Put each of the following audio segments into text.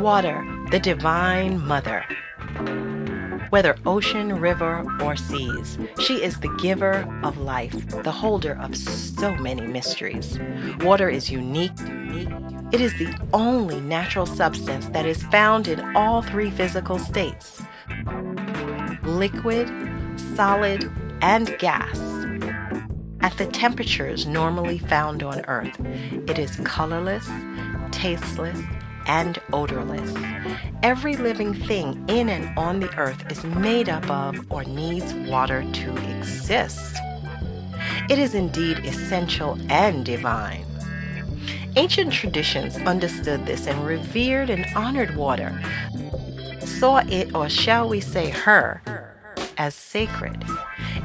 Water, the divine mother. Whether ocean, river, or seas, she is the giver of life, the holder of so many mysteries. Water is unique. It is the only natural substance that is found in all three physical states liquid, solid, and gas. At the temperatures normally found on Earth, it is colorless, tasteless, and odorless. Every living thing in and on the earth is made up of or needs water to exist. It is indeed essential and divine. Ancient traditions understood this and revered and honored water, saw it, or shall we say her, as sacred.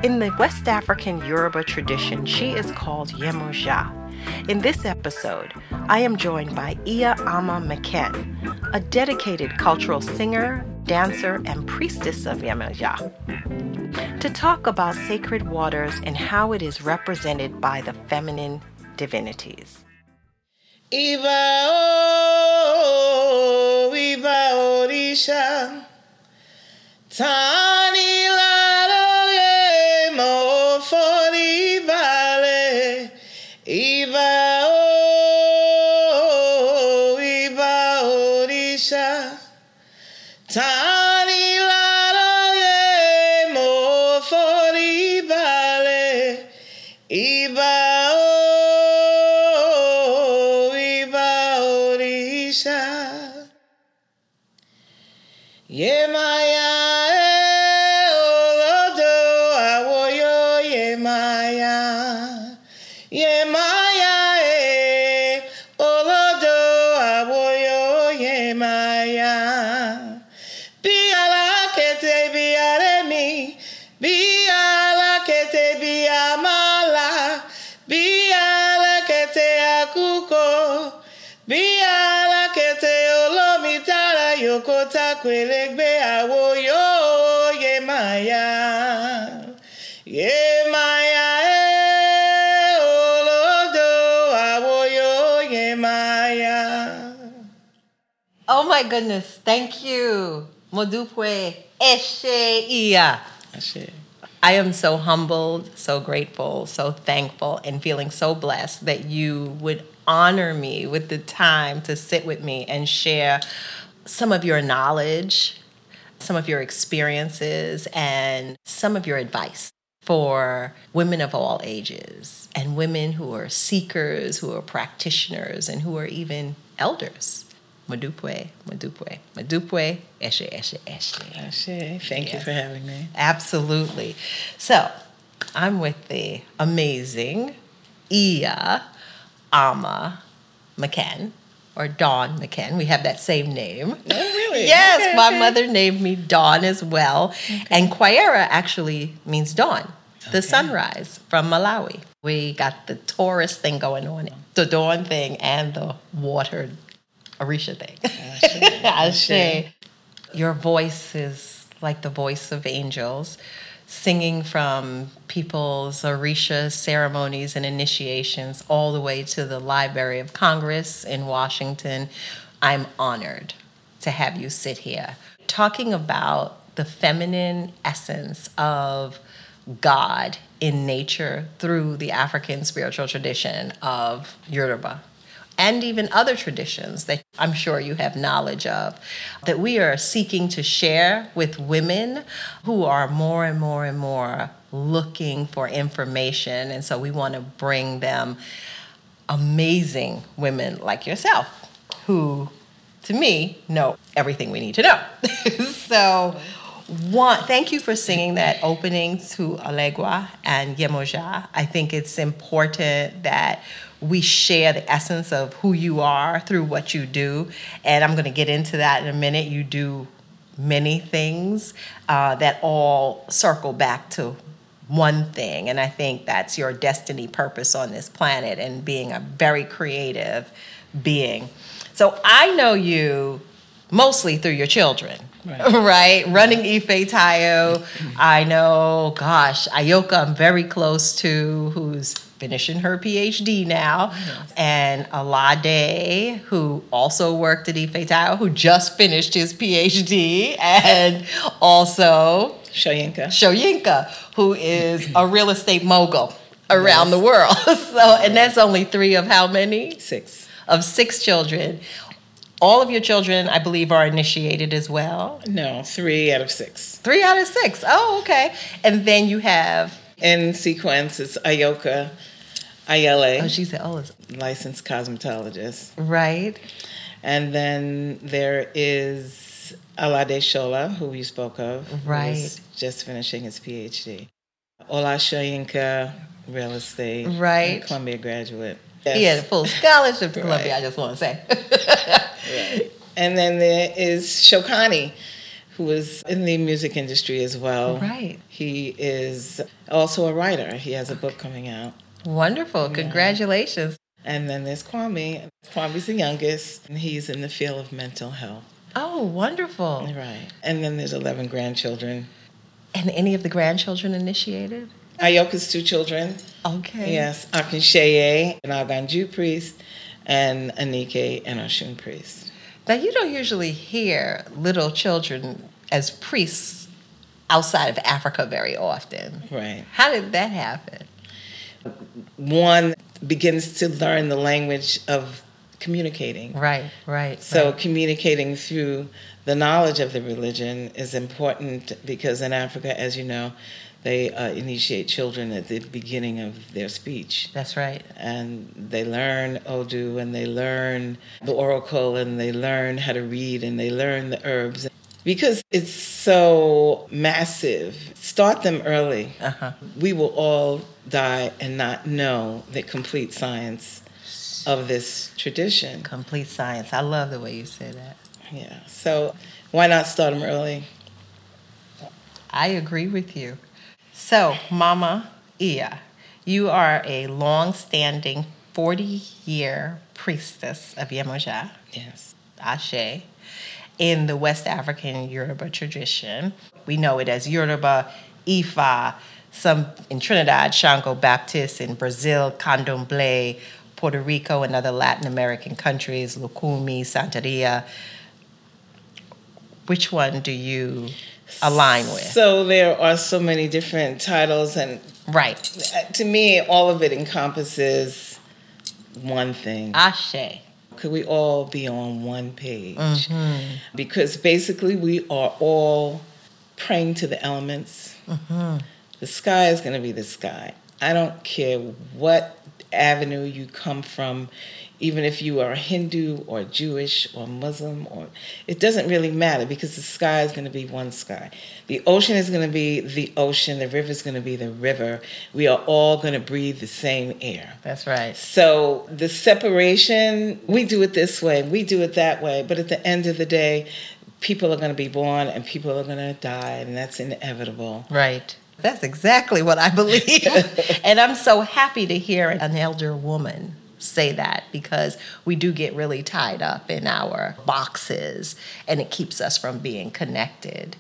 In the West African Yoruba tradition, she is called Yemoja. In this episode, I am joined by Iya Ama Maken, a dedicated cultural singer, dancer, and priestess of Yemoja, to talk about sacred waters and how it is represented by the feminine divinities. Iba o, iba orisha, tani laro mo fori tani yòkóta yóò yé máa Yé máa ẹ́ olódò àwo yóò yé máa Oh my goodness, thank you. Modupwe Eshe Iya. I am so humbled, so grateful, so thankful, and feeling so blessed that you would honor me with the time to sit with me and share some of your knowledge, some of your experiences, and some of your advice for women of all ages and women who are seekers, who are practitioners, and who are even elders. Madupwe, Madupwe, Madupwe, Eshe, Eshe, Eshe. Ashe, thank you for having me. Absolutely. So, I'm with the amazing Iya Ama McKen, or Dawn McKen. We have that same name. Oh, really? Yes, Okay, my okay. mother named me Dawn as well. And Quaira actually means dawn, the Okay. sunrise from Malawi. We got the Taurus thing going on, the dawn thing, and the water Orisha thing. Ashe. Ashe. Your voice is like the voice of angels, singing from people's Orisha ceremonies and initiations all the way to the Library of Congress in Washington. I'm honored to have you sit here talking about the feminine essence of God in nature through the African spiritual tradition of Yoruba and even other traditions that I'm sure you have knowledge of, that we are seeking to share with women who are more and more and more looking for information. And so we want to bring them amazing women like yourself who, to me, know everything we need to know. so, one, thank you for singing that opening to Elegua and Yemoja. I think it's important that we share the essence of who you are through what you do. And I'm going to get into that in a minute. You do many things uh, that all circle back to one thing. And I think that's your destiny purpose on this planet and being a very creative being. So I know you mostly through your children. Right. Right, running Ife Tayo. I know, gosh, Ayoka, I'm very close to, who's finishing her PhD now, and Alade, who also worked at Ifetayo, who just finished his PhD, and also Shoyinka. Shoyinka, who is a real estate mogul around the world. so, and that's only three of how many? Six. Of six children. All of your children, I believe, are initiated as well. No, three out of six. Three out of six. Oh, okay. And then you have. In sequence, it's Ayoka Ayele, Oh, she's the oldest. licensed cosmetologist. Right. And then there is Alade Shola, who you spoke of, Right. just finishing his PhD. Ola Shoyinka, real estate, Right. Columbia graduate. He had a full scholarship to Right. Columbia, I just want to say. Right. And then there is Shokani, who is in the music industry as well. Right. He is also a writer. He has a book coming out. Wonderful. Congratulations. And then there's Kwame. Kwame's the youngest, and he's in the field of mental health. Oh, wonderful. Right. And then there's 11 grandchildren. And any of the grandchildren initiated? Ayoka's two children. Okay. Yes, Akinsheye, an Aganju priest, and Anike, an Oshun priest. Now, you don't usually hear little children as priests outside of Africa very often. Right. How did that happen? One begins to learn the language of communicating. Right, right. So right. communicating through the knowledge of the religion is important because in Africa, as you know, they uh, initiate children at the beginning of their speech. that's right. And they learn Odu and they learn the oracle and they learn how to read and they learn the herbs. Because it's so massive, start them early. Uh huh. We will all die and not know the complete science of this tradition. Complete science. I love the way you say that. Yeah. So why not start them early? I agree with you. So, Mama Ia, you are a long standing 40 year priestess of Yemoja, Yes. Ashe, in the West African Yoruba tradition. We know it as Yoruba, Ifa, some in Trinidad, Shango Baptist, in Brazil, Candomblé, Puerto Rico, and other Latin American countries, Lukumi, Santeria. Which one do you align with? So there are so many different titles, and right. to me, all of it encompasses one thing. Ashe. Could we all be on one page? Mm-hmm. Because basically, we are all praying to the elements. Mm-hmm. The sky is going to be the sky. I don't care what avenue you come from, even if you are Hindu or Jewish or Muslim, or it doesn't really matter because the sky is going to be one sky. The ocean is going to be the ocean. The river is going to be the river. We are all going to breathe the same air. That's right. So the separation, we do it this way, we do it that way, but at the end of the day, people are going to be born and people are going to die, and that's inevitable. Right. That's exactly what I believe. and I'm so happy to hear an elder woman say that because we do get really tied up in our boxes and it keeps us from being connected.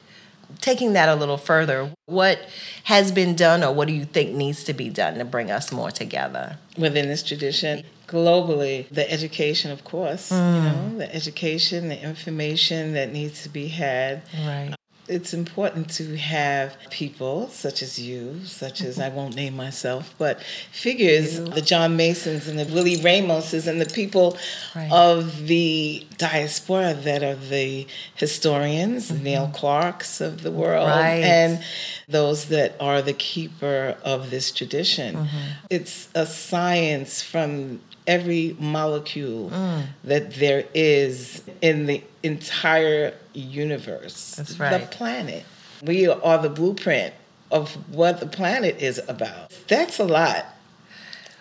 Taking that a little further, what has been done or what do you think needs to be done to bring us more together? Within this tradition, globally, the education, of course, you mm. know, the education, the information that needs to be had. Right. It's important to have people such as you, such as I won't name myself, but figures, the John Masons and the Willie Ramoses and the people Right. of the diaspora that are the historians, mm-hmm. Neil Clarks of the world, Right. and those that are the keeper of this tradition. Mm-hmm. It's a science from every molecule mm. that there is in the entire universe, That's the planet. We are the blueprint of what the planet is about. That's a lot.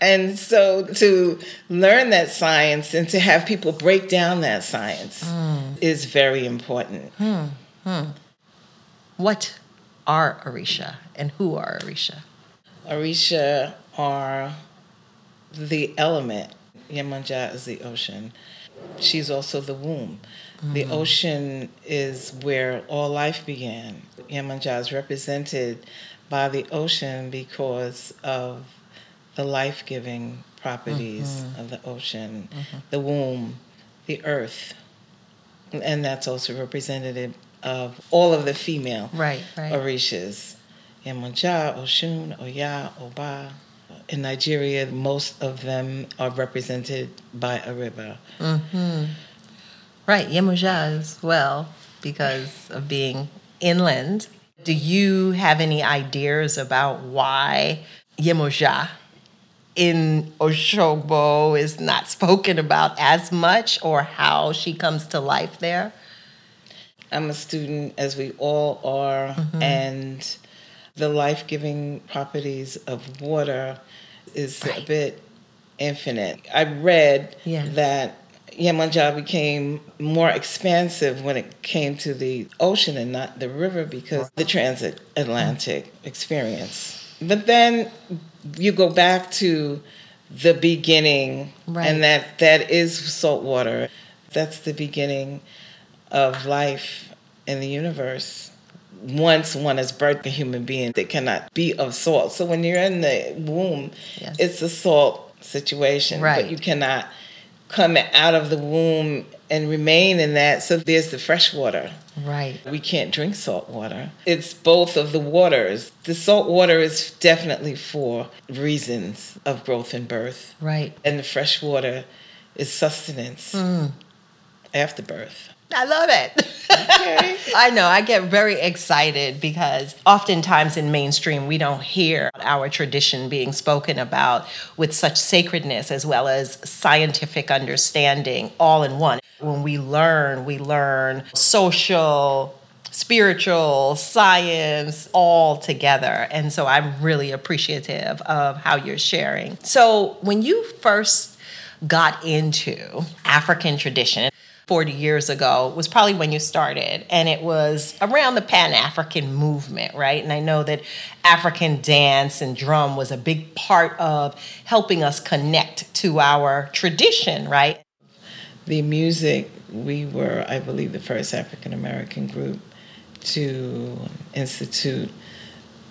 And so to learn that science and to have people break down that science mm. is very important. Hmm, hmm. What are Orisha and who are Orisha? Orisha are the element. Yemanja is the ocean. She's also the womb. The ocean is where all life began. Yemanja is represented by the ocean because of the life giving properties mm-hmm. of the ocean, mm-hmm. the womb, the earth. And that's also representative of all of the female right, right. Orishas. Yemoja, Oshun, Oya, Oba. In Nigeria, most of them are represented by a river. Mm-hmm. Right, Yemoja as well, because of being inland. Do you have any ideas about why Yemoja in Oshogbo is not spoken about as much or how she comes to life there? I'm a student, as we all are, mm-hmm. and the life giving properties of water is right. a bit infinite. I read that Yemoja became more expansive when it came to the ocean and not the river because the transatlantic mm-hmm. experience. But then you go back to the beginning, right. and that that is salt water. That's the beginning of life in the universe. Once one is birthed a human being, they cannot be of salt. So when you're in the womb, yes. it's a salt situation, right. but you cannot come out of the womb and remain in that. So there's the fresh water. Right. We can't drink salt water. It's both of the waters. The salt water is definitely for reasons of growth and birth. Right. And the fresh water is sustenance mm. after birth. I love it. Okay. I know. I get very excited because oftentimes in mainstream, we don't hear our tradition being spoken about with such sacredness as well as scientific understanding all in one. When we learn, we learn social, spiritual, science, all together. And so I'm really appreciative of how you're sharing. So when you first got into African tradition, 40 years ago was probably when you started and it was around the pan-african movement right? And i know that african dance and drum was a big part of helping us connect to our tradition right? The music we were i believe the first african american group to institute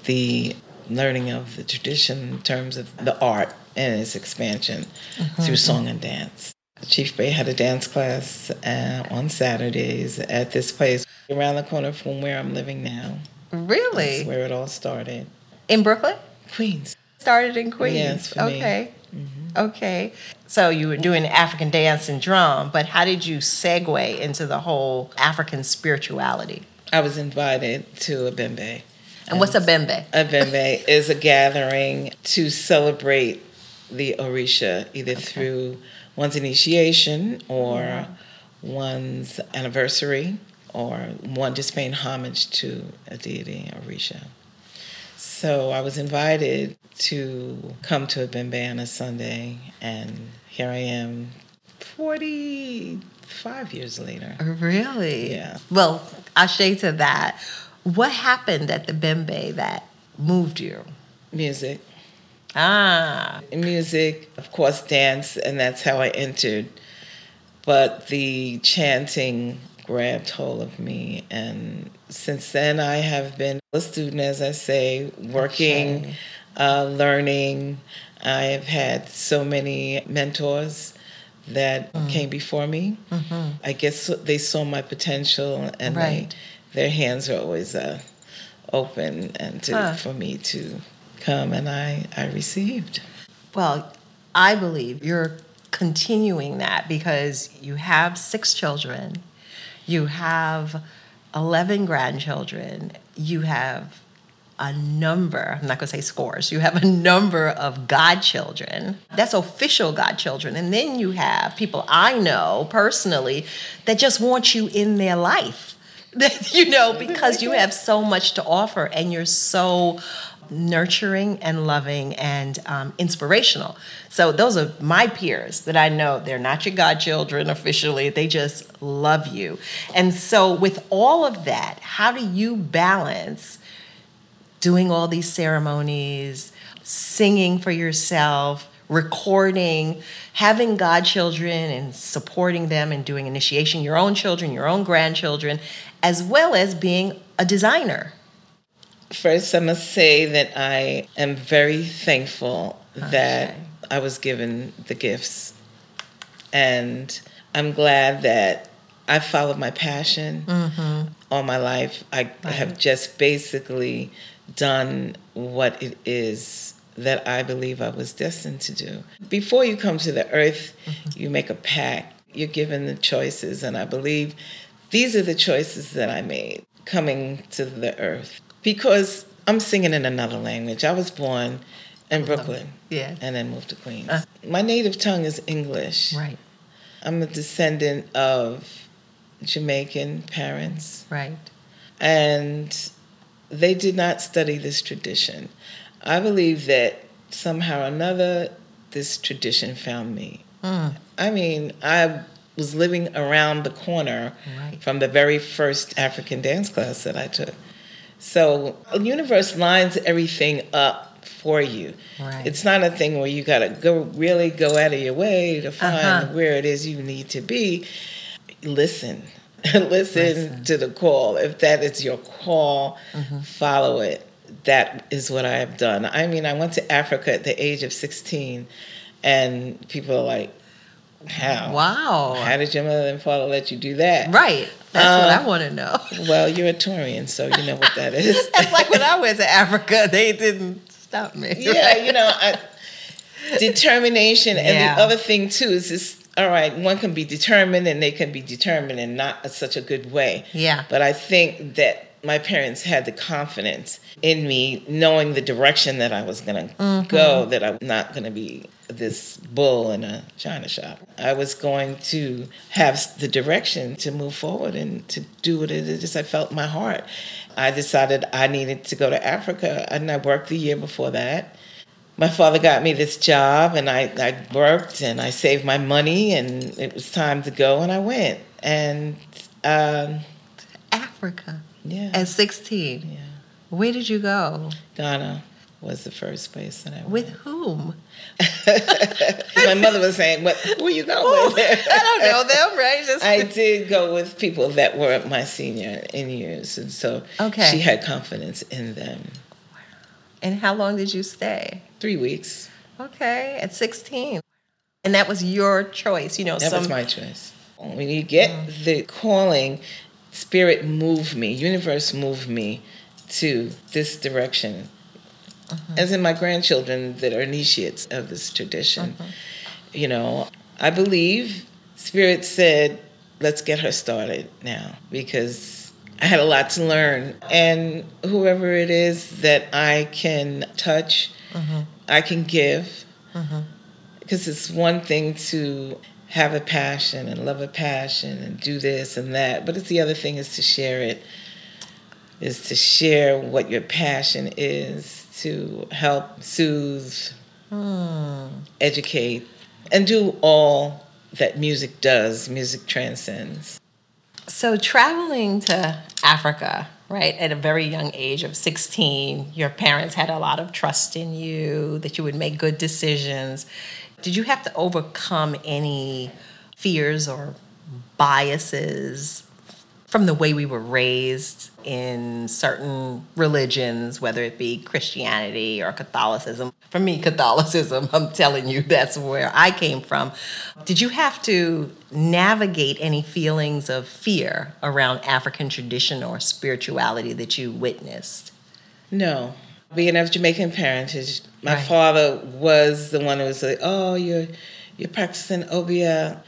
the learning of the tradition in terms of the art and its expansion mm-hmm. through song and dance Chief Bey had a dance class uh, on Saturdays at this place around the corner from where I'm living now. Really? That's where it all started. In Brooklyn? Queens. Started in Queens. Yes, okay. Mm-hmm. Okay. So you were doing African dance and drum, but how did you segue into the whole African spirituality? I was invited to a bembe. And, and what's a bembe? A bembe is a gathering to celebrate the Orisha, either okay. through one's initiation or yeah. one's anniversary or one just paying homage to a deity, or Orisha. So I was invited to come to a Bembe on a Sunday, and here I am 45 years later. Oh, really? Yeah. Well, Ashe to that. What happened at the Bembe that moved you? Music. Ah. Music, of course, dance, and that's how I entered. But the chanting grabbed hold of me. And since then, I have been a student, as I say, working, okay. uh, learning. I have had so many mentors that mm. came before me. Mm-hmm. I guess they saw my potential and right. they, their hands are always uh, open and to, huh. for me to come and I, I received. Well, I believe you're continuing that because you have six children, you have 11 grandchildren, you have a number, I'm not going to say scores, you have a number of godchildren. That's official godchildren. And then you have people I know personally that just want you in their life. you know, because you have so much to offer and you're so nurturing and loving and um, inspirational. So those are my peers that I know. They're not your godchildren officially, they just love you. And so, with all of that, how do you balance doing all these ceremonies, singing for yourself? recording, having godchildren and supporting them and doing initiation, your own children, your own grandchildren, as well as being a designer. First, I must say that I am very thankful that I was given the gifts. And I'm glad that I followed my passion mm-hmm. all my life. I have just basically done what it is that I believe I was destined to do. Before you come to the earth, mm-hmm. you make a pact. You're given the choices, and I believe these are the choices that I made coming to the earth because I'm singing in another language. I was born in Brooklyn Yeah. and then moved to Queens. My native tongue is English. Right. I'm a descendant of Jamaican parents, Right. and they did not study this tradition. I believe that somehow or another, this tradition found me. Mm. I mean, I was living around the corner Right. from the very first African dance class that I took. So, the universe lines everything up for you. Right. It's not a thing where you got to go really go out of your way to find Uh-huh. where it is you need to be. Listen. Listen, Listen. to the call. If that is your call, Mm-hmm. follow it. That is what I have done. I mean, I went to Africa at the age of 16, and people are like, How? Wow. How did your mother and father let you do that? Right. That's what Uh, I want to know. Well, you're a Taurian, so you know what that is. That's like when I went to Africa, they didn't stop me. yeah, you know, I, determination. And Yeah. the other thing too is this. All right, one can be determined, and they can be determined in not such a good way. Yeah. But I think that my parents had the confidence in me, knowing the direction that I was going to Mm-hmm. go. That I'm not going to be this bull in a china shop. I was going to have the direction to move forward and to do what it is I felt in my heart. I decided I needed to go to Africa, and I worked the year before that my father got me this job and I, I worked and I saved my money and it was time to go and I went. And um, Africa yeah, at 16. yeah, Where did you go? Ghana was the first place that I went. With whom? my mother was saying, "What? Who are you going oh, with?" I don't know them, right? Just I did go with people that were my senior in years, and so Okay. she had confidence in them. And how long did you stay? Three weeks. Okay, at 16. And that was your choice. You know, That some was my choice. When you get mm. the calling, spirit moved me, universe moved me to this direction. Uh-huh. As in my grandchildren that are initiates of this tradition. Uh-huh. You know, I believe spirit said, let's get her started now because I had a lot to learn. And whoever it is that I can touch, uh-huh. I can give because it's one thing to have a passion and love a passion and do this and that. But it's the other thing is to share it is to share what your passion is to help soothe hmm. educate and do all that music does music transcends. So traveling to Africa, right, at a very young age of 16, your parents had a lot of trust in you that you would make good decisions. Did you have to overcome any fears or biases from the way we were raised in certain religions, whether it be Christianity or Catholicism. For me, Catholicism, I'm telling you, that's where I came from. Did you have to navigate any feelings of fear around African tradition or spirituality that you witnessed? no being of jamaican parentage my Right. father was the one who was like oh you're you're practicing obeah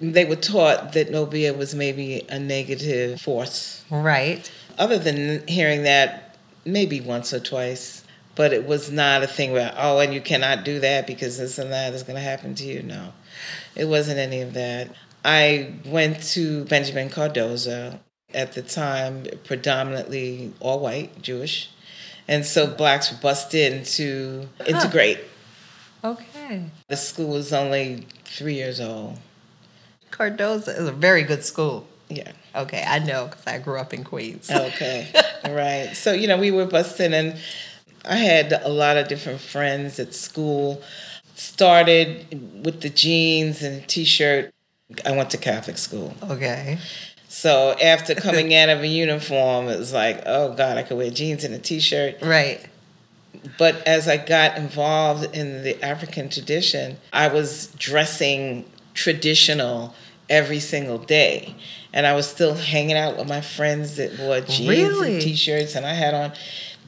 they were taught that obeah was maybe a negative force Right. other than hearing that maybe once or twice, but it was not a thing where, oh, and you cannot do that because this and that is going to happen to you. No, it wasn't any of that. I went to Benjamin Cardozo at the time, predominantly all white, Jewish. And so blacks were bussed in to integrate. Okay. The school was only three years old. Cardozo is a very good school. Yeah. Okay, I know because I grew up in Queens. Okay. right. So, you know, we were busting and I had a lot of different friends at school. Started with the jeans and t shirt. I went to Catholic school. Okay. So after coming out of a uniform, it was like, oh God, I could wear jeans and a t shirt. Right. But as I got involved in the African tradition, I was dressing traditional every single day. And I was still hanging out with my friends that wore jeans Really? and t-shirts, and I had on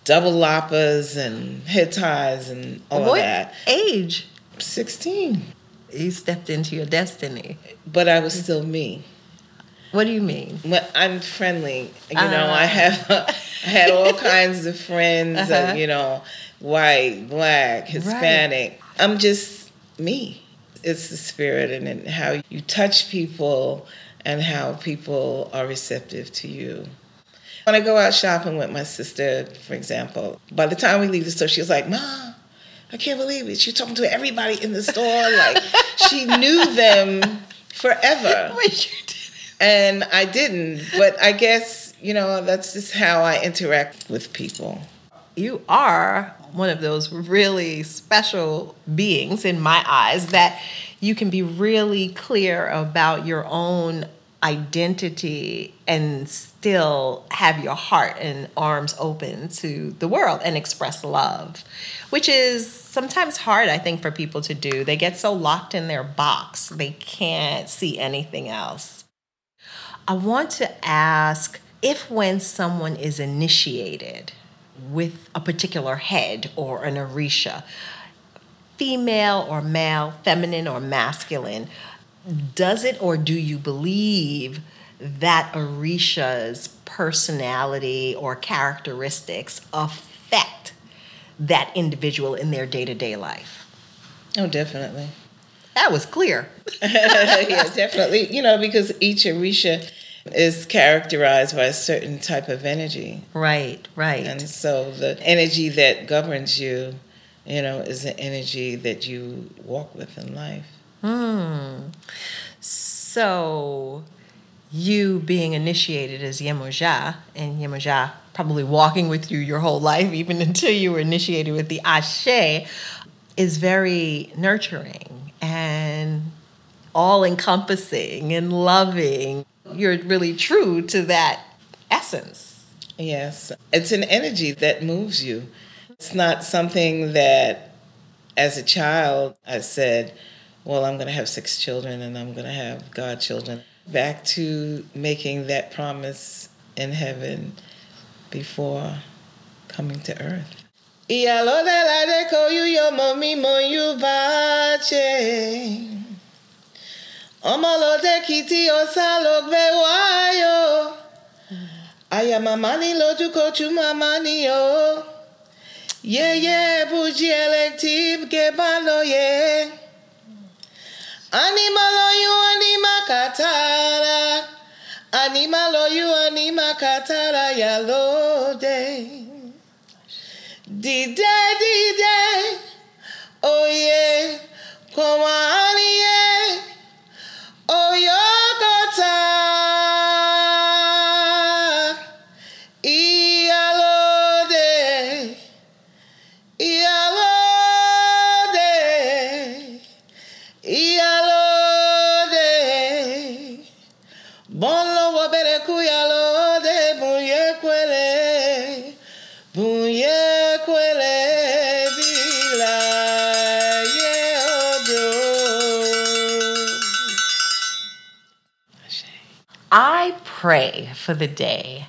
double lappas and head ties and all what of that. age? 16. You stepped into your destiny. But I was still me. What do you mean? Well, I'm friendly. You know, Ah. I have I had all kinds of friends. uh, Uh-huh. you know, white, black, Hispanic. I'm just me. It's the spirit and then how you touch people and how people are receptive to you. When I go out shopping with my sister, for example, by the time we leave the store, she was like, "Mom, I can't believe it. She's talking to everybody in the store. Like she knew them forever." And I didn't, but I guess, you know, that's just how I interact with people. you are one of those really special beings in my eyes that you can be really clear about your own identity and still have your heart and arms open to the world and express love, which is sometimes hard, I think, for people to do. They get so locked in their box, they can't see anything else. I want to ask if when someone is initiated with a particular head or an orisha, female or male, feminine or masculine, does it or do you believe that orisha's personality or characteristics affect that individual in their day-to-day life? Oh, definitely. That was clear. yeah, definitely. You know, because each Orisha is characterized by a certain type of energy. Right, right. And so the energy that governs you, you know, is the energy that you walk with in life. Hmm. So, you being initiated as Yemoja, and Yemoja probably walking with you your whole life, even until you were initiated with the Ashe, is very nurturing and all encompassing and loving. You're really true to that essence. Yes. It's an energy that moves you. It's not something that, as a child, I said, well, I'm going to have six children and I'm going to have godchildren. Back to making that promise in heaven before coming to earth. Iyalo de la de ko yu yo mo mi mo yu ba che. Ọmọ lo de kiti o sa lo gbe wa yo. Aya mama ni lójú kojú mama ni o. Yeye buji elective ke ba lo ye. Anima lo yu anima katara. Anima lo yu anima katara ya lo de. Dide for the day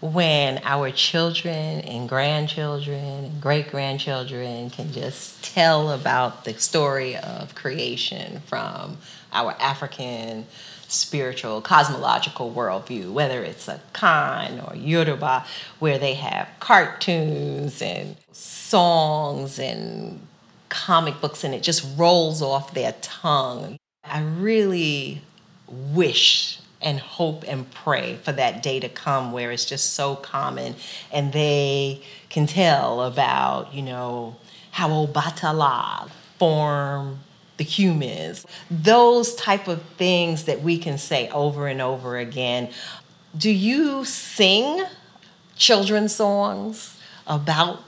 when our children and grandchildren and great grandchildren can just tell about the story of creation from our African spiritual cosmological worldview, whether it's a Khan or Yoruba, where they have cartoons and songs and comic books and it just rolls off their tongue. I really wish and hope and pray for that day to come where it's just so common and they can tell about, you know, how Obatala form the humans. Those type of things that we can say over and over again. Do you sing children's songs about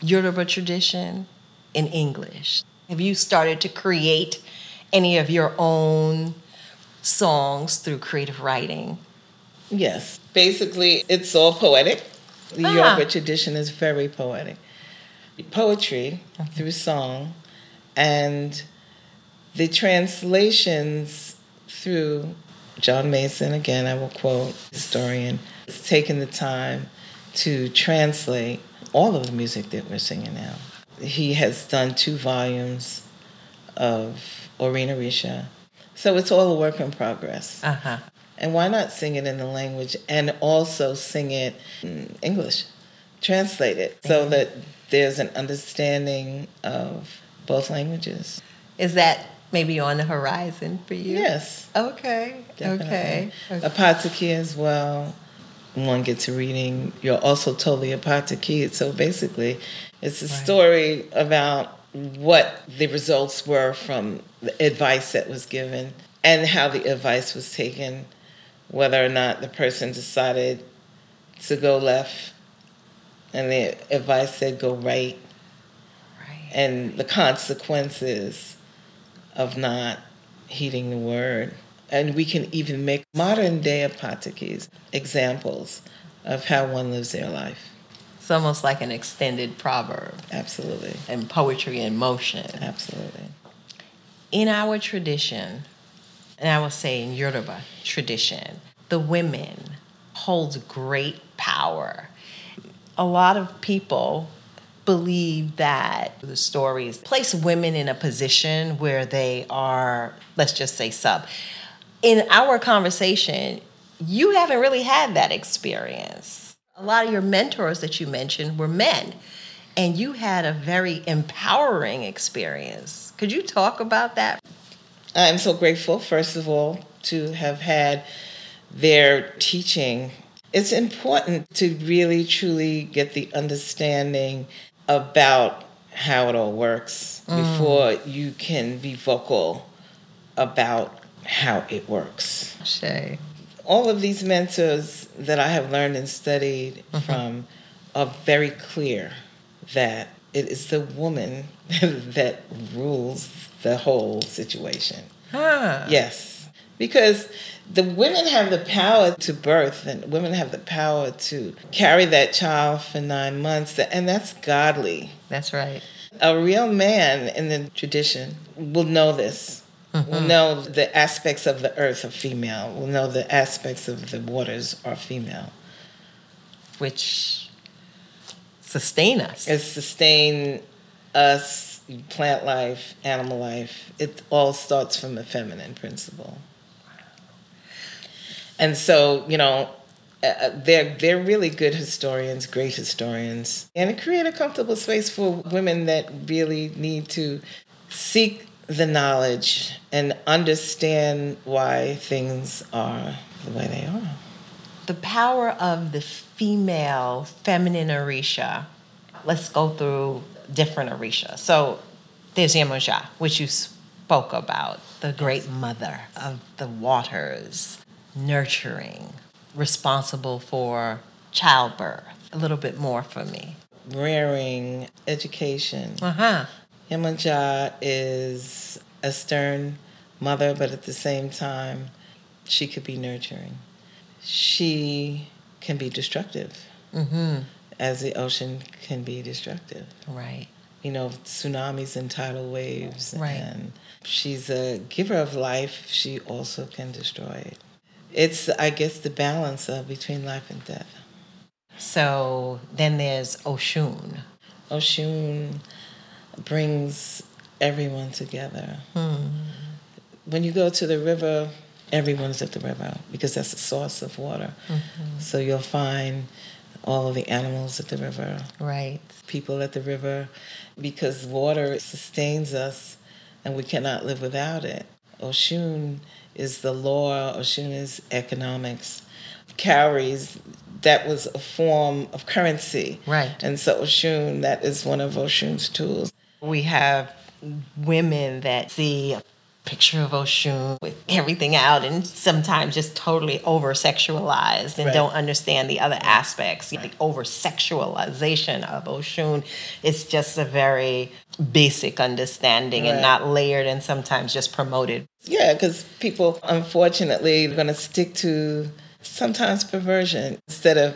Yoruba tradition in English? Have you started to create any of your own songs through creative writing? Yes. Basically, it's all poetic. The Ah. Yoruba tradition is very poetic. poetry through song and the translations through John Mason, again, I will quote, historian, has taken the time to translate all of the music that we're singing now. He has done two volumes of Orina Orisha. So it's all a work in progress. Uh-huh. And why not sing it in the language and also sing it in English? Translate it so that there's an understanding of both languages. Is that maybe on the horizon for you? Yes. Okay. Definitely. Okay. okay. Apatiki as well. One gets a reading. You're also totally Apatiki. So basically, it's a Right. story about what the results were from the advice that was given and how the advice was taken, whether or not the person decided to go left and the advice said go right, Right. and the consequences of not heeding the word. And we can even make modern day apatikis examples of how one lives their life. It's almost like an extended proverb Absolutely. and poetry in motion. Absolutely. in our tradition, and I will say in Yoruba tradition, the women holds great power. A lot of people believe that the stories place women in a position where they are, let's just say, sub. In our conversation, you haven't really had that experience. A lot of your mentors that you mentioned were men, and you had a very empowering experience. Could you talk about that? I'm so grateful, first of all, to have had their teaching. It's important to really, truly get the understanding about how it all works mm. before you can be vocal about how it works. Shay. All of these mentors that I have learned and studied mm-hmm. from are very clear that it is the woman that rules the whole situation. Huh. Yes, because the women have the power to birth, and women have the power to carry that child for nine months, and that's godly. That's right. A real man in the tradition will know this. Will know the aspects of the earth are female. Will know the aspects of the waters are female. Which sustain us. It's sustain us, plant life, animal life. It all starts from a feminine principle. And so, you know, uh, they're they're really good historians, great historians, and it create a comfortable space for women that really need to seek the knowledge and understand why things are the way they are. the power of the female feminine Orisha. Let's go through different Orisha. So there's Yemoja, which you spoke about, the great mother of the waters, nurturing, responsible for childbirth. A little bit more for me. Rearing, education. Uh huh. Yamaja is a stern mother, but at the same time, she could be nurturing. She can be destructive, Mm-hmm. as the ocean can be destructive. Right. You know, tsunamis and tidal waves. Right. And she's a giver of life. She also can destroy it. It's, I guess, the balance of between life and death. So then there's Oshun. Oshun brings everyone together. Hmm. When you go to the river, everyone's at the river because that's the source of water. Mm-hmm. So you'll find all of the animals at the river, Right. people at the river, because water sustains us and we cannot live without it. Oshun is the law, Oshun is economics. Cowries, that was a form of currency. Right. And so Oshun, that is one of Oshun's tools. We have women that see a picture of Oshun with everything out and sometimes just totally over sexualized and Right. don't understand the other aspects. The over sexualization of Oshun is just a very basic understanding and not layered and sometimes just promoted. Yeah, because people, unfortunately, are going to stick to sometimes perversion instead of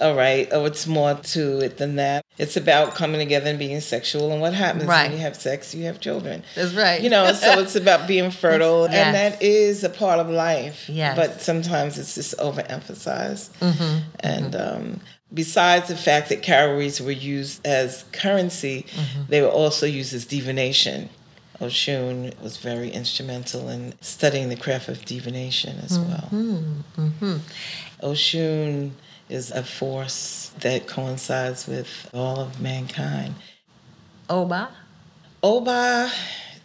all right, oh, it's more to it than that. It's about coming together and being sexual, and what happens Right. when you have sex, you have children. That's right. You know, so it's about being fertile, Yes. and that is a part of life. Yes. But sometimes it's just overemphasized. Mm-hmm. And um, besides the fact that cowries were used as currency, Mm-hmm. they were also used as divination. Oshun was very instrumental in studying the craft of divination as well. Mm-hmm. Oshun is a force that coincides with all of mankind. Oba. Oba,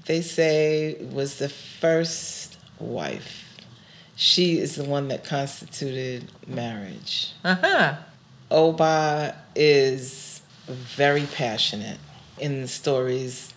they say, was the first wife. She is the one that constituted marriage. Uh huh. Oba is very passionate. In the stories,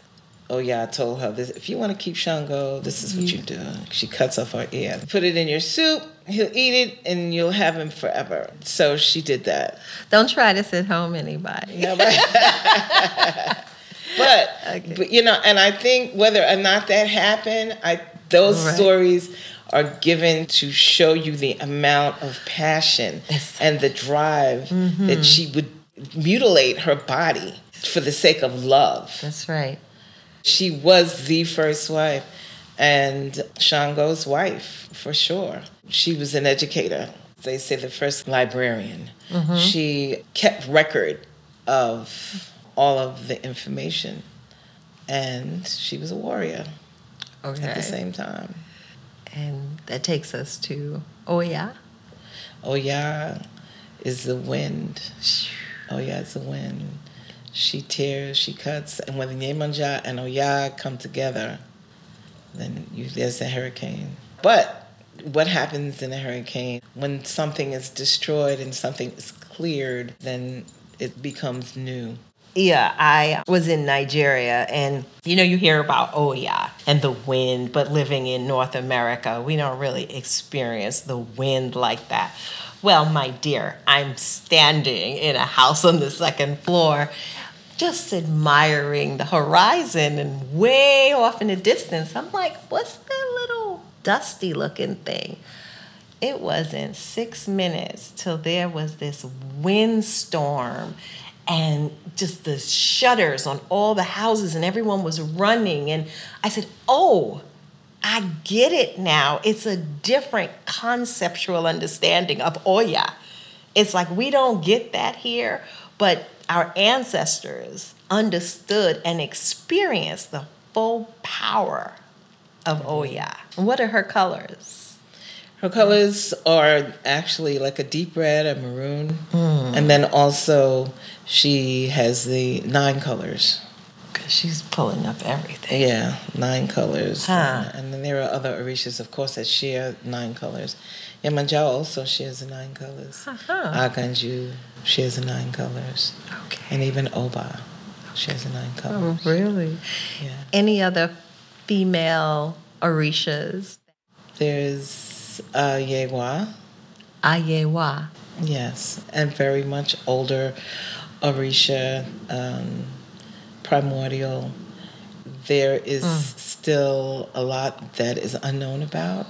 Oya told her, this, if you want to keep Shango, this is what you do. She cuts off her ear. Put it in your soup, he'll eat it, and you'll have him forever. So she did that. Don't try this at home, anybody. Yeah, but, but, Okay. but you know, and I think whether or not that happened, I those Right. stories are given to show you the amount of passion and the drive Mm-hmm. that she would mutilate her body for the sake of love. That's right. She was the first wife and Shango's wife for sure. She was an educator. They say the first librarian. Mm-hmm. She kept record of all of the information and she was a warrior Okay. at the same time. And that takes us to Oya. Oya is the wind. Oya is the wind. She tears, she cuts, and when the Yemanja and Oya come together, then there's a hurricane. But what happens in a hurricane? When something is destroyed and something is cleared, then it becomes new. Yeah, I was in Nigeria, and you know, you hear about oh, Oya and the wind, but living in North America, we don't really experience the wind like that. Well, my dear, I'm standing in a house on the second floor, just admiring the horizon, and way off in the distance, I'm like, what's that little dusty looking thing? It wasn't six minutes till there was this windstorm and just the shutters on all the houses, and everyone was running. And I said, Oh, I get it now. It's a different conceptual understanding of Oya. It's like we don't get that here, but our ancestors understood and experienced the full power of mm-hmm. Oya. What are her colors? Her colors are actually like a deep red, a maroon, mm. and then also she has the nine colors. Because she's pulling up everything. Yeah, nine colors. Huh. And then there are other orishas, of course, that share nine colors. Yamanjao also shares the nine colors. Uh-huh. Aganju shares the nine colors. Okay. And even Oba shares the nine colors. Oh, really? Yeah. Any other female orishas? There's uh, Yewa, Ayewa. yes, and very much older Orisha, um, primordial. There is still a lot that is unknown about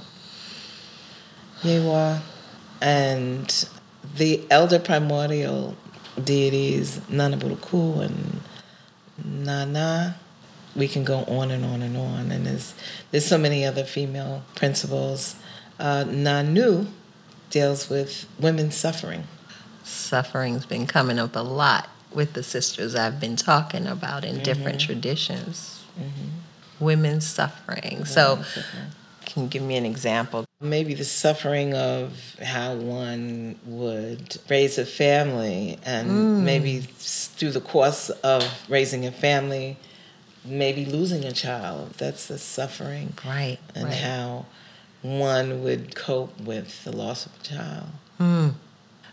Yewa, and the elder primordial deities, Nanaburuku and Nana. We can go on and on and on, and there's there's so many other female principles. Uh, Nanu deals with women's suffering. Suffering's been coming up a lot with the sisters I've been talking about in different traditions. Women's suffering. So, suffering. Can you give me an example? maybe the suffering of how one would raise a family and mm. maybe through the course of raising a family maybe losing a child that's the suffering Right. and right. how one would cope with the loss of a child hmm.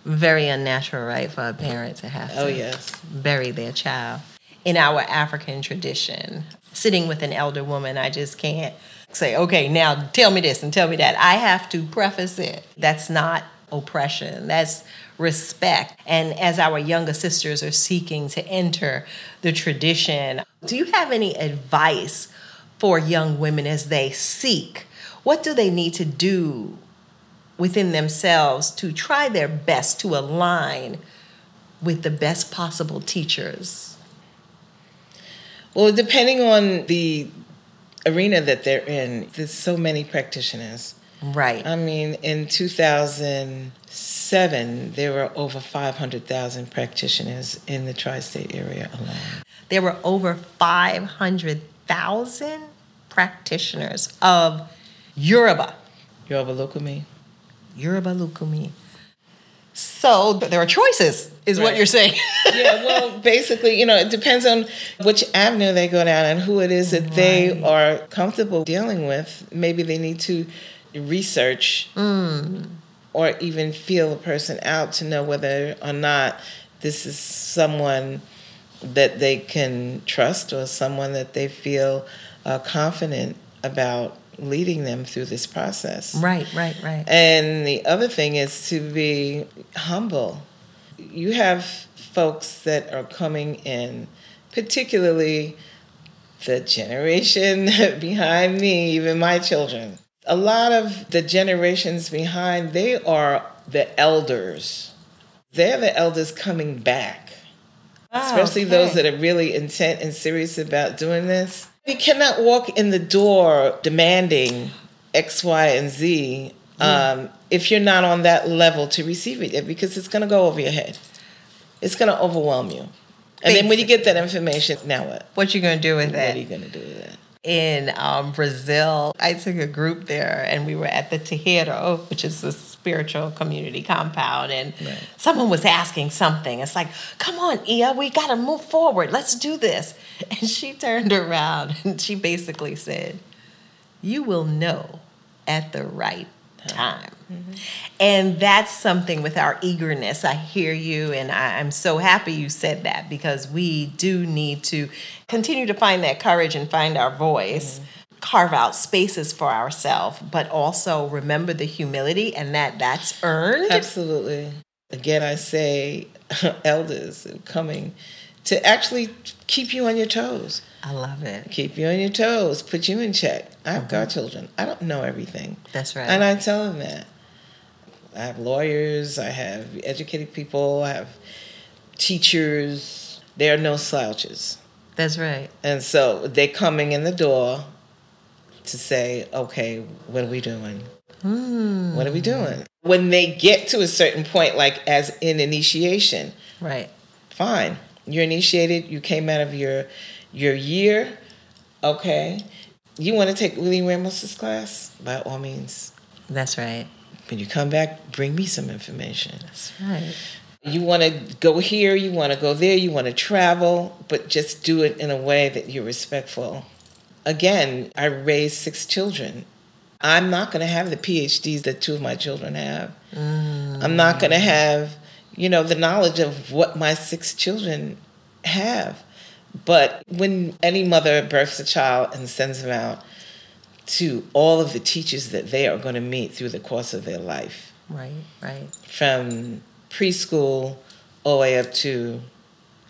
Very unnatural, right, for a parent to have oh, to oh yes bury their child. In our African tradition, sitting with an elder woman, I just can't say, okay, now tell me this and tell me that. I have to preface it. That's not oppression, that's respect. And as our younger sisters are seeking to enter the tradition, do you have any advice for young women as they seek? What do they need to do within themselves to try their best to align with the best possible teachers? Well, depending on the arena that they're in, there's so many practitioners. Right. I mean, in 2007, there were over 500,000 practitioners in the tri state area alone. There were over 500,000 practitioners of Yoruba. Yoruba Lukumi. Yoruba Lukumi. So there are choices, is right. what you're saying. yeah, well, basically, you know, it depends on which avenue they go down and who it is that right. they are comfortable dealing with. Maybe they need to research mm. or even feel a person out to know whether or not this is someone that they can trust or someone that they feel uh, confident about leading them through this process. Right, right, right. And the other thing is to be humble. You have folks that are coming in, particularly the generation behind me, even my children. A lot of the generations behind, they are the elders. They're the elders coming back, oh, especially okay. those that are really intent and serious about doing this you cannot walk in the door demanding X, Y, and Z um, if you're not on that level to receive it yet, because it's going to go over your head. It's going to overwhelm you. And then when you get that information, now what? What you going to do with what that? What are you going to do with that? In um, Brazil, I took a group there and we were at the Terreiro, which is this spiritual community compound and right. someone was asking something. It's like, come on, Ia, we got to move forward. Let's do this. And she turned around and she basically said, You will know at the right time. Mm-hmm. And that's something with our eagerness. I hear you, and I, am so happy you said that because we do need to continue to find that courage and find our voice. Mm-hmm carve out spaces for ourselves, but also remember the humility and that that's earned. Absolutely. Again, I say elders coming to actually keep you on your toes. I love it. Keep you on your toes, put you in check. I have mm-hmm. godchildren. I don't know everything. That's right. And I tell them that. I have lawyers, I have educated people, I have teachers. There are no slouches. That's right. And so they're coming in the door to say, okay, what are we doing? Mm. What are we doing? When they get to a certain point, like as in initiation, right? Fine, you're initiated. You came out of your your year. Okay, you want to take William Ramos's class? By all means. That's right. When you come back, bring me some information. That's right. You want to go here, you want to go there, you want to travel, but just do it in a way that you're respectful again, I raised six children. I'm not going to have the PhDs that two of my children have. Mm. I'm not going to have, you know, the knowledge of what my six children have. But when any mother births a child and sends them out to all of the teachers that they are going to meet through the course of their life. Right, right. From preschool all the way up to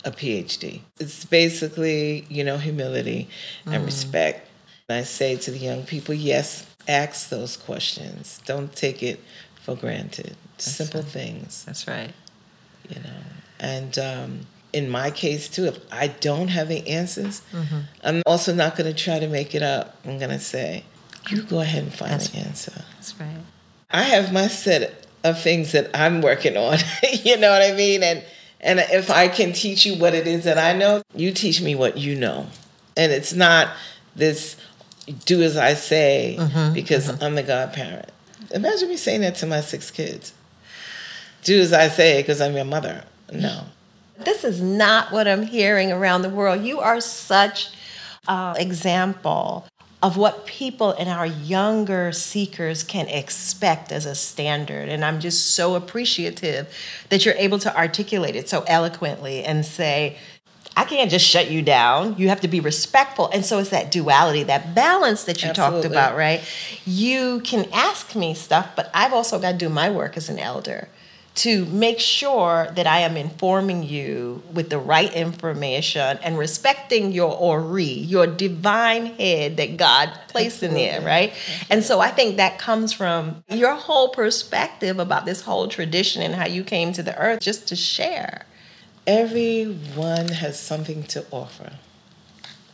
a PhD. It's basically, you know, humility and mm. respect. And I say to the young people, yes, ask those questions. Don't take it for granted. That's Simple right. things. That's right. You know, and um, in my case too, if I don't have the answers, mm-hmm. I'm also not going to try to make it up. I'm going to say, you go ahead and find that's, the answer. That's right. I have my set of things that I'm working on. you know what I mean? And and if I can teach you what it is that I know, you teach me what you know. And it's not this do as I say mm-hmm, because mm-hmm. I'm the godparent. Imagine me saying that to my six kids. Do as I say because I'm your mother. No. This is not what I'm hearing around the world. You are such an example of what people and our younger seekers can expect as a standard. And I'm just so appreciative that you're able to articulate it so eloquently and say, I can't just shut you down. You have to be respectful. And so it's that duality, that balance that you Absolutely. talked about, right? You can ask me stuff, but I've also got to do my work as an elder to make sure that I am informing you with the right information and respecting your ori, your divine head that God placed Absolutely. in there, right? And so I think that comes from your whole perspective about this whole tradition and how you came to the earth just to share. Everyone has something to offer.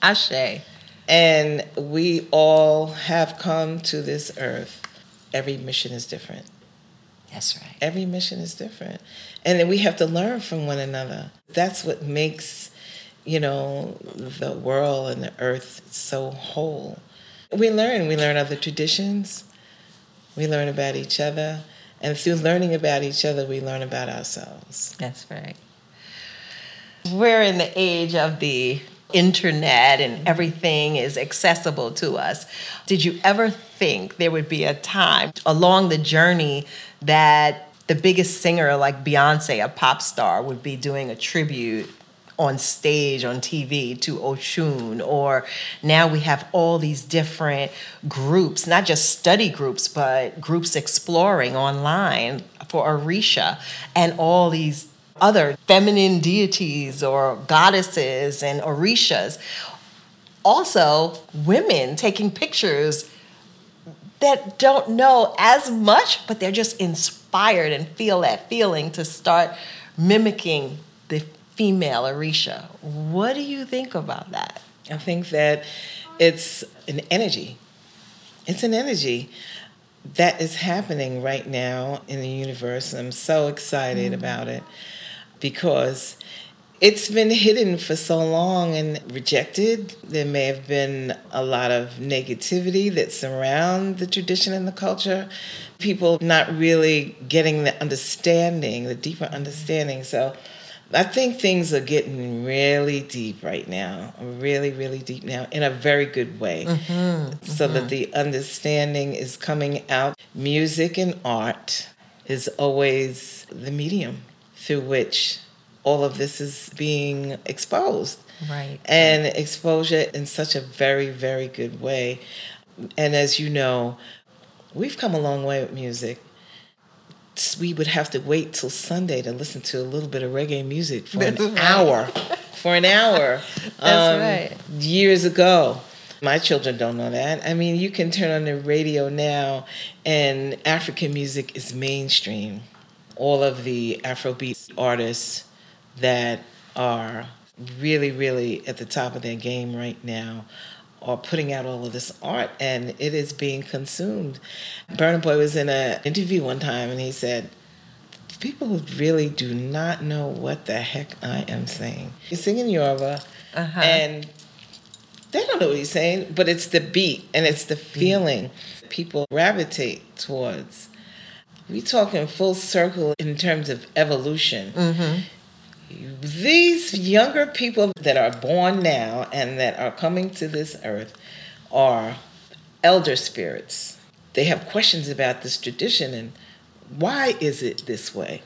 Ashe. And we all have come to this earth. Every mission is different. That's right. Every mission is different. And then we have to learn from one another. That's what makes, you know, the world and the earth so whole. We learn. We learn other traditions. We learn about each other. And through learning about each other, we learn about ourselves. That's right. We're in the age of the internet and everything is accessible to us. Did you ever think there would be a time along the journey that the biggest singer like Beyonce, a pop star, would be doing a tribute on stage on TV to Oshun, or now we have all these different groups, not just study groups, but groups exploring online for Orisha, and all these other feminine deities or goddesses and Orishas. Also, women taking pictures that don't know as much, but they're just inspired and feel that feeling to start mimicking the female Orisha. What do you think about that? I think that it's an energy. It's an energy that is happening right now in the universe. I'm so excited mm. about it because it's been hidden for so long and rejected. There may have been a lot of negativity that surround the tradition and the culture. People not really getting the understanding, the deeper understanding. So I think things are getting really deep right now, really, really deep now, in a very good way. Mm-hmm, so mm-hmm. that the understanding is coming out. Music and art is always the medium through which all of this is being exposed. Right. And exposure in such a very, very good way. And as you know, we've come a long way with music we would have to wait till Sunday to listen to a little bit of reggae music for an right. hour. For an hour. That's um, right. Years ago. My children don't know that. I mean, you can turn on the radio now, and African music is mainstream. All of the Afrobeat artists that are really, really at the top of their game right now are putting out all of this art and it is being consumed. Burna Boy was in an interview one time and he said, People really do not know what the heck I am saying. He's singing Yoruba uh-huh. and they don't know what he's saying, but it's the beat and it's the feeling people gravitate towards. We talk in full circle in terms of evolution. Mm-hmm these younger people that are born now and that are coming to this earth are elder spirits. They have questions about this tradition and why is it this way?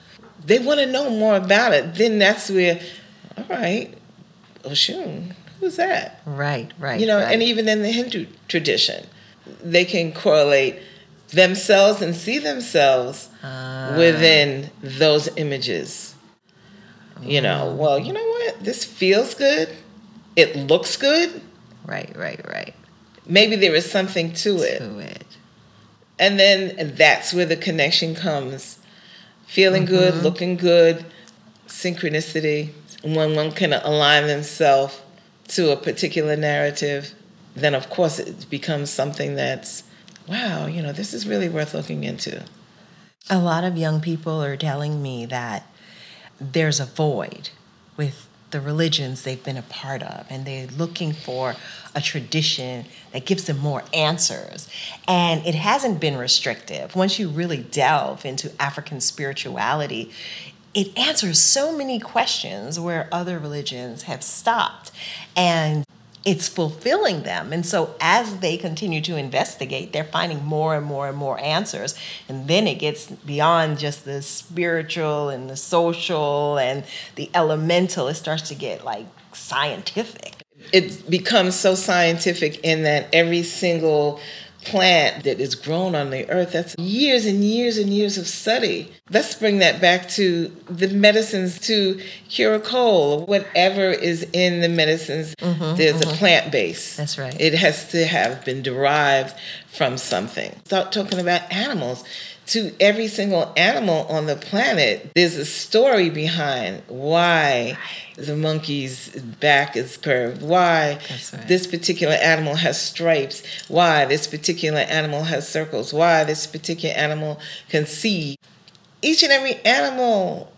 They want to know more about it. Then that's where, all right, Oshun, who's that? Right, right. You know, right. and even in the Hindu tradition, they can correlate themselves and see themselves uh. within those images you know, well, you know what? This feels good. It looks good. Right, right, right. Maybe there is something to it. To it. And then that's where the connection comes. Feeling mm-hmm. good, looking good, synchronicity. When one can align themselves to a particular narrative, then of course it becomes something that's, wow, you know, this is really worth looking into. A lot of young people are telling me that there's a void with the religions they've been a part of, and they're looking for a tradition that gives them more answers. And it hasn't been restrictive. Once you really delve into African spirituality, it answers so many questions where other religions have stopped. And it's fulfilling them. And so as they continue to investigate, they're finding more and more and more answers. And then it gets beyond just the spiritual and the social and the elemental. It starts to get like scientific. It becomes so scientific in that every single plant that is grown on the earth. That's years and years and years of study. Let's bring that back to the medicines to cure a cold, whatever is in the medicines. Mm-hmm, there's mm-hmm. a plant base. That's right. It has to have been derived from something. Start talking about animals. To every single animal on the planet, there's a story behind why the monkey's back is curved, why right. this particular animal has stripes, why this particular animal has circles, why this particular animal can see. Each and every animal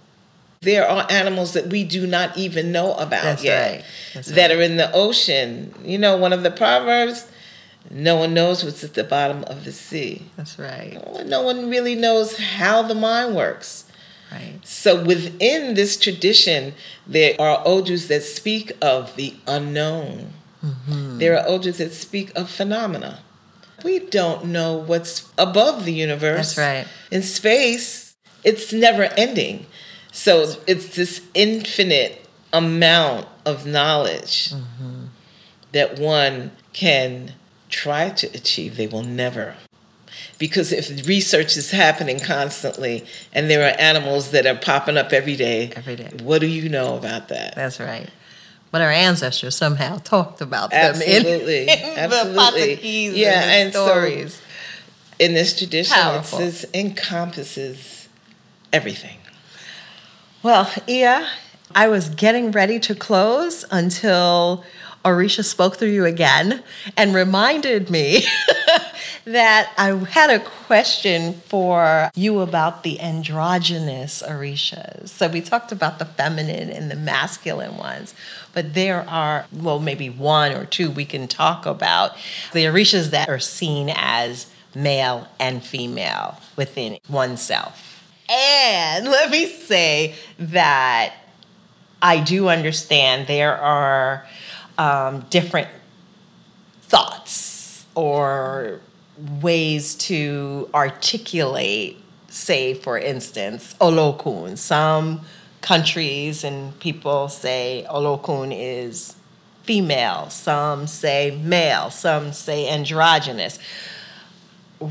there are animals that we do not even know about That's yet right. That are in the ocean. You know, one of the proverbs no one knows what's at the bottom of the sea. That's right. No one really knows how the mind works. Right. So within this tradition, there are odus that speak of the unknown. Mm-hmm. There are odus that speak of phenomena. We don't know what's above the universe. That's right. In space, it's never ending. So it's this infinite amount of knowledge Mm-hmm. that one can try to achieve. They will never. Because if research is happening constantly and there are animals that are popping up every day, Every day. what do you know about that? That's right. But our ancestors somehow talked about them in- Absolutely. in, Absolutely. the Yeah, and, and the so- stories. In this tradition, Powerful. it encompasses everything. Well, Ia, I was getting ready to close until Orisha spoke through you again and reminded me that I had a question for you about the androgynous Orishas. So we talked about the feminine and the masculine ones, but there are, well, maybe one or two we can talk about. The Orishas that are seen as male and female within oneself. And let me say that I do understand there are um, different thoughts or ways to articulate, say, for instance, Olokun. Some countries and people say Olokun is female, some say male, some say androgynous.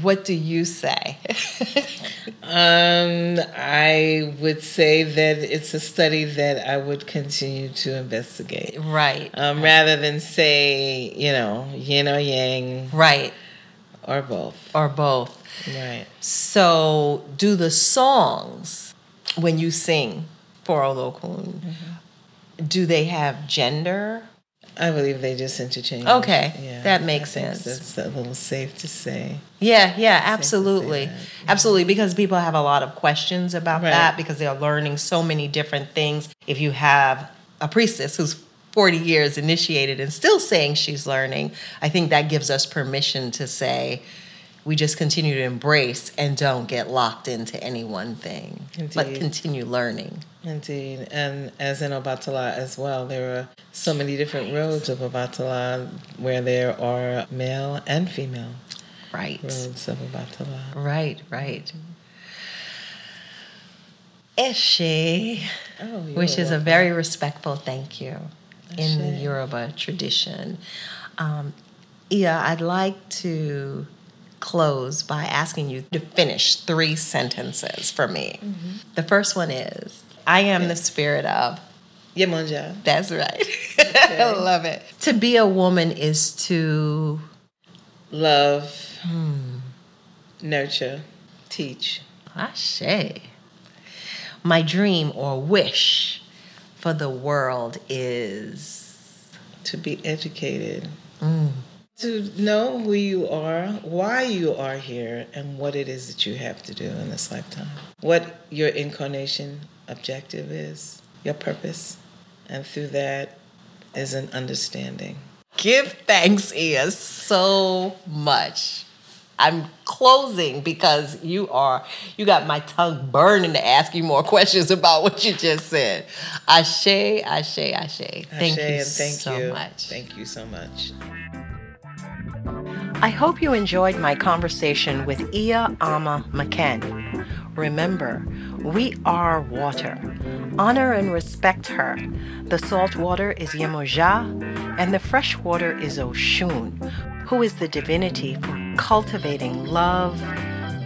What do you say? Um, I would say that it's a study that I would continue to investigate. right, Um, rather than say, you know, yin or yang right, or both. or both. Right. So, do the songs when you sing for Olokun, do they have gender? I believe they just interchange. Okay, yeah, that makes sense. That's a little safe to say. Yeah, yeah, absolutely. Absolutely, because people have a lot of questions about Right. that because they're learning so many different things. If you have a priestess who's 40 years initiated and still saying she's learning, I think that gives us permission to say, we just continue to embrace and don't get locked into any one thing, but continue learning. Indeed. And as in Obatala as well, there are so many different roads of Obatala where there are male and female Right. roads of Obatala. Right, right. Eshe, Oh, which is a very respectful thank you in the Yoruba tradition. Um, Ia, I'd like to close by asking you to finish three sentences for me. The first one is I am the spirit of. Yemonja. That's right. I love it. To be a woman is to. Love, Hmm. nurture, teach. Ashe. My dream or wish for the world is to be educated, Mm. To know who you are, why you are here, and what it is that you have to do in this lifetime. What your incarnation objective is, your purpose, and through that is an understanding. give thanks, Ia, so much. I'm closing because you are you got my tongue burning to ask you more questions about what you just said. Ashe, ashe, ashe. Thank Ashe, you and thank so you. much. Thank you so much. I hope you enjoyed my conversation with Ia Ama McKen. Remember, we are water. Honor and respect her. The salt water is Yemoja, and the fresh water is Oshun, who is the divinity for cultivating love,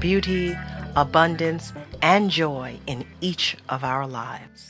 beauty, abundance, and joy in each of our lives.